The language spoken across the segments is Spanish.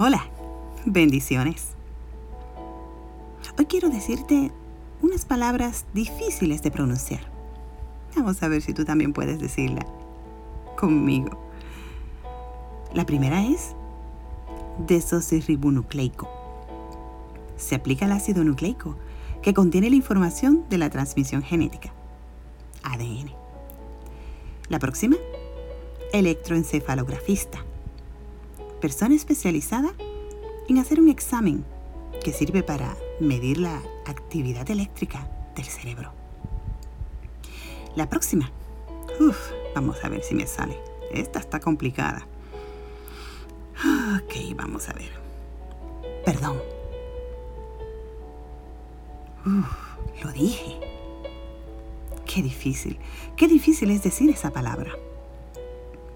Hola, bendiciones. Hoy quiero decirte unas palabras difíciles de pronunciar. Vamos a ver si tú también puedes decirla conmigo. La primera es desoxirribonucleico. Se aplica al ácido nucleico que contiene la información de la transmisión genética, ADN. La próxima, electroencefalografista persona especializada en hacer un examen que sirve para medir la actividad eléctrica del cerebro. La próxima. Vamos a ver si me sale. Esta está complicada. Ok, vamos a ver. Perdón. Uf, lo dije. Qué difícil. Qué difícil es decir esa palabra.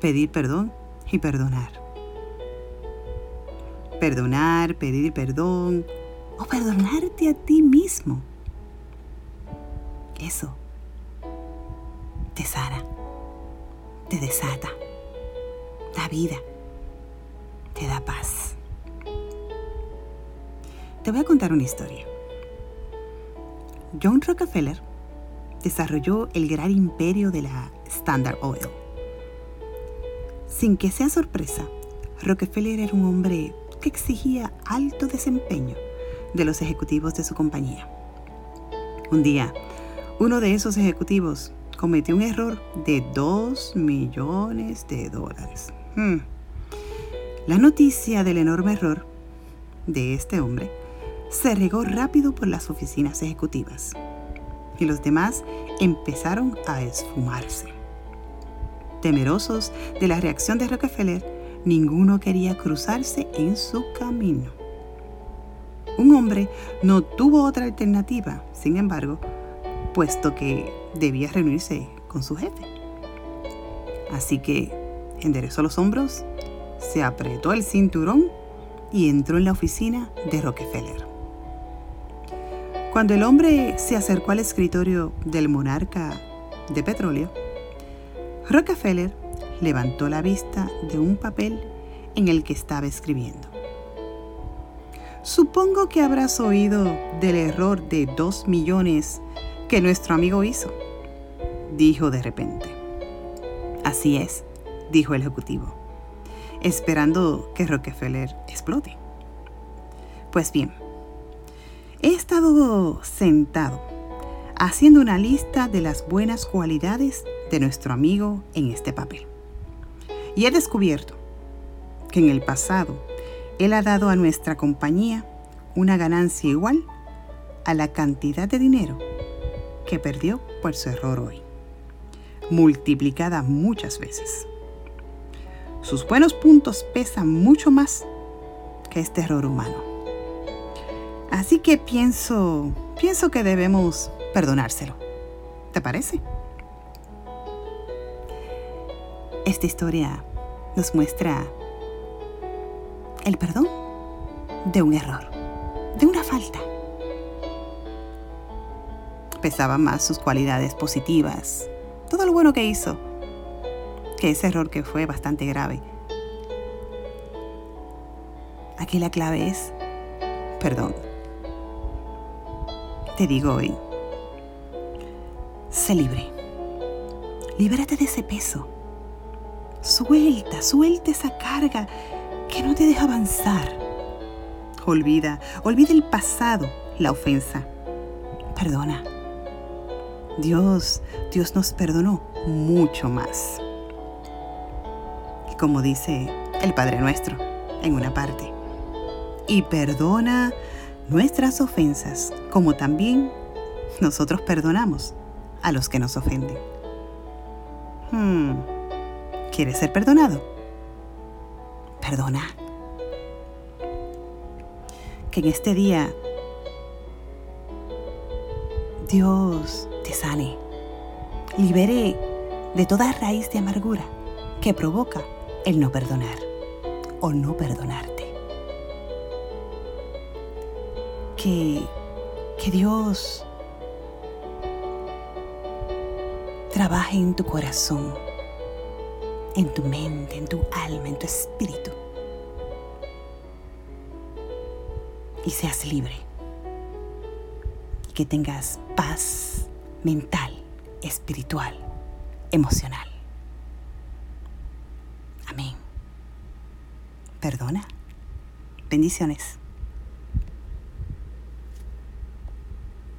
Pedir perdón y perdonar perdonar, pedir perdón o perdonarte a ti mismo. Eso te sana, te desata, da vida, te da paz. Te voy a contar una historia. John Rockefeller desarrolló el gran imperio de la Standard Oil. Sin que sea sorpresa, Rockefeller era un hombre que exigía alto desempeño de los ejecutivos de su compañía. Un día, uno de esos ejecutivos cometió un error de 2 millones de dólares. Hmm. La noticia del enorme error de este hombre se regó rápido por las oficinas ejecutivas y los demás empezaron a esfumarse. Temerosos de la reacción de Rockefeller, ninguno quería cruzarse en su camino. Un hombre no tuvo otra alternativa, sin embargo, puesto que debía reunirse con su jefe. Así que enderezó los hombros, se apretó el cinturón y entró en la oficina de Rockefeller. Cuando el hombre se acercó al escritorio del monarca de petróleo, Rockefeller levantó la vista de un papel en el que estaba escribiendo. Supongo que habrás oído del error de dos millones que nuestro amigo hizo, dijo de repente. Así es, dijo el ejecutivo, esperando que Rockefeller explote. Pues bien, he estado sentado haciendo una lista de las buenas cualidades de nuestro amigo en este papel. Y he descubierto que en el pasado Él ha dado a nuestra compañía una ganancia igual a la cantidad de dinero que perdió por su error hoy, multiplicada muchas veces. Sus buenos puntos pesan mucho más que este error humano. Así que pienso, pienso que debemos perdonárselo. ¿Te parece? Esta historia nos muestra el perdón de un error, de una falta. Pesaban más sus cualidades positivas, todo lo bueno que hizo, que ese error que fue bastante grave. Aquí la clave es perdón. Te digo hoy, sé libre. Libérate de ese peso Suelta, suelta esa carga que no te deja avanzar. Olvida, olvida el pasado, la ofensa. Perdona. Dios, Dios nos perdonó mucho más. Y como dice el Padre Nuestro en una parte, y perdona nuestras ofensas como también nosotros perdonamos a los que nos ofenden. Hmm. ¿Quieres ser perdonado? Perdona. Que en este día Dios te sane, libere de toda raíz de amargura que provoca el no perdonar o no perdonarte. Que, que Dios trabaje en tu corazón en tu mente, en tu alma, en tu espíritu. y seas libre. Y que tengas paz mental, espiritual, emocional. Amén. Perdona. Bendiciones.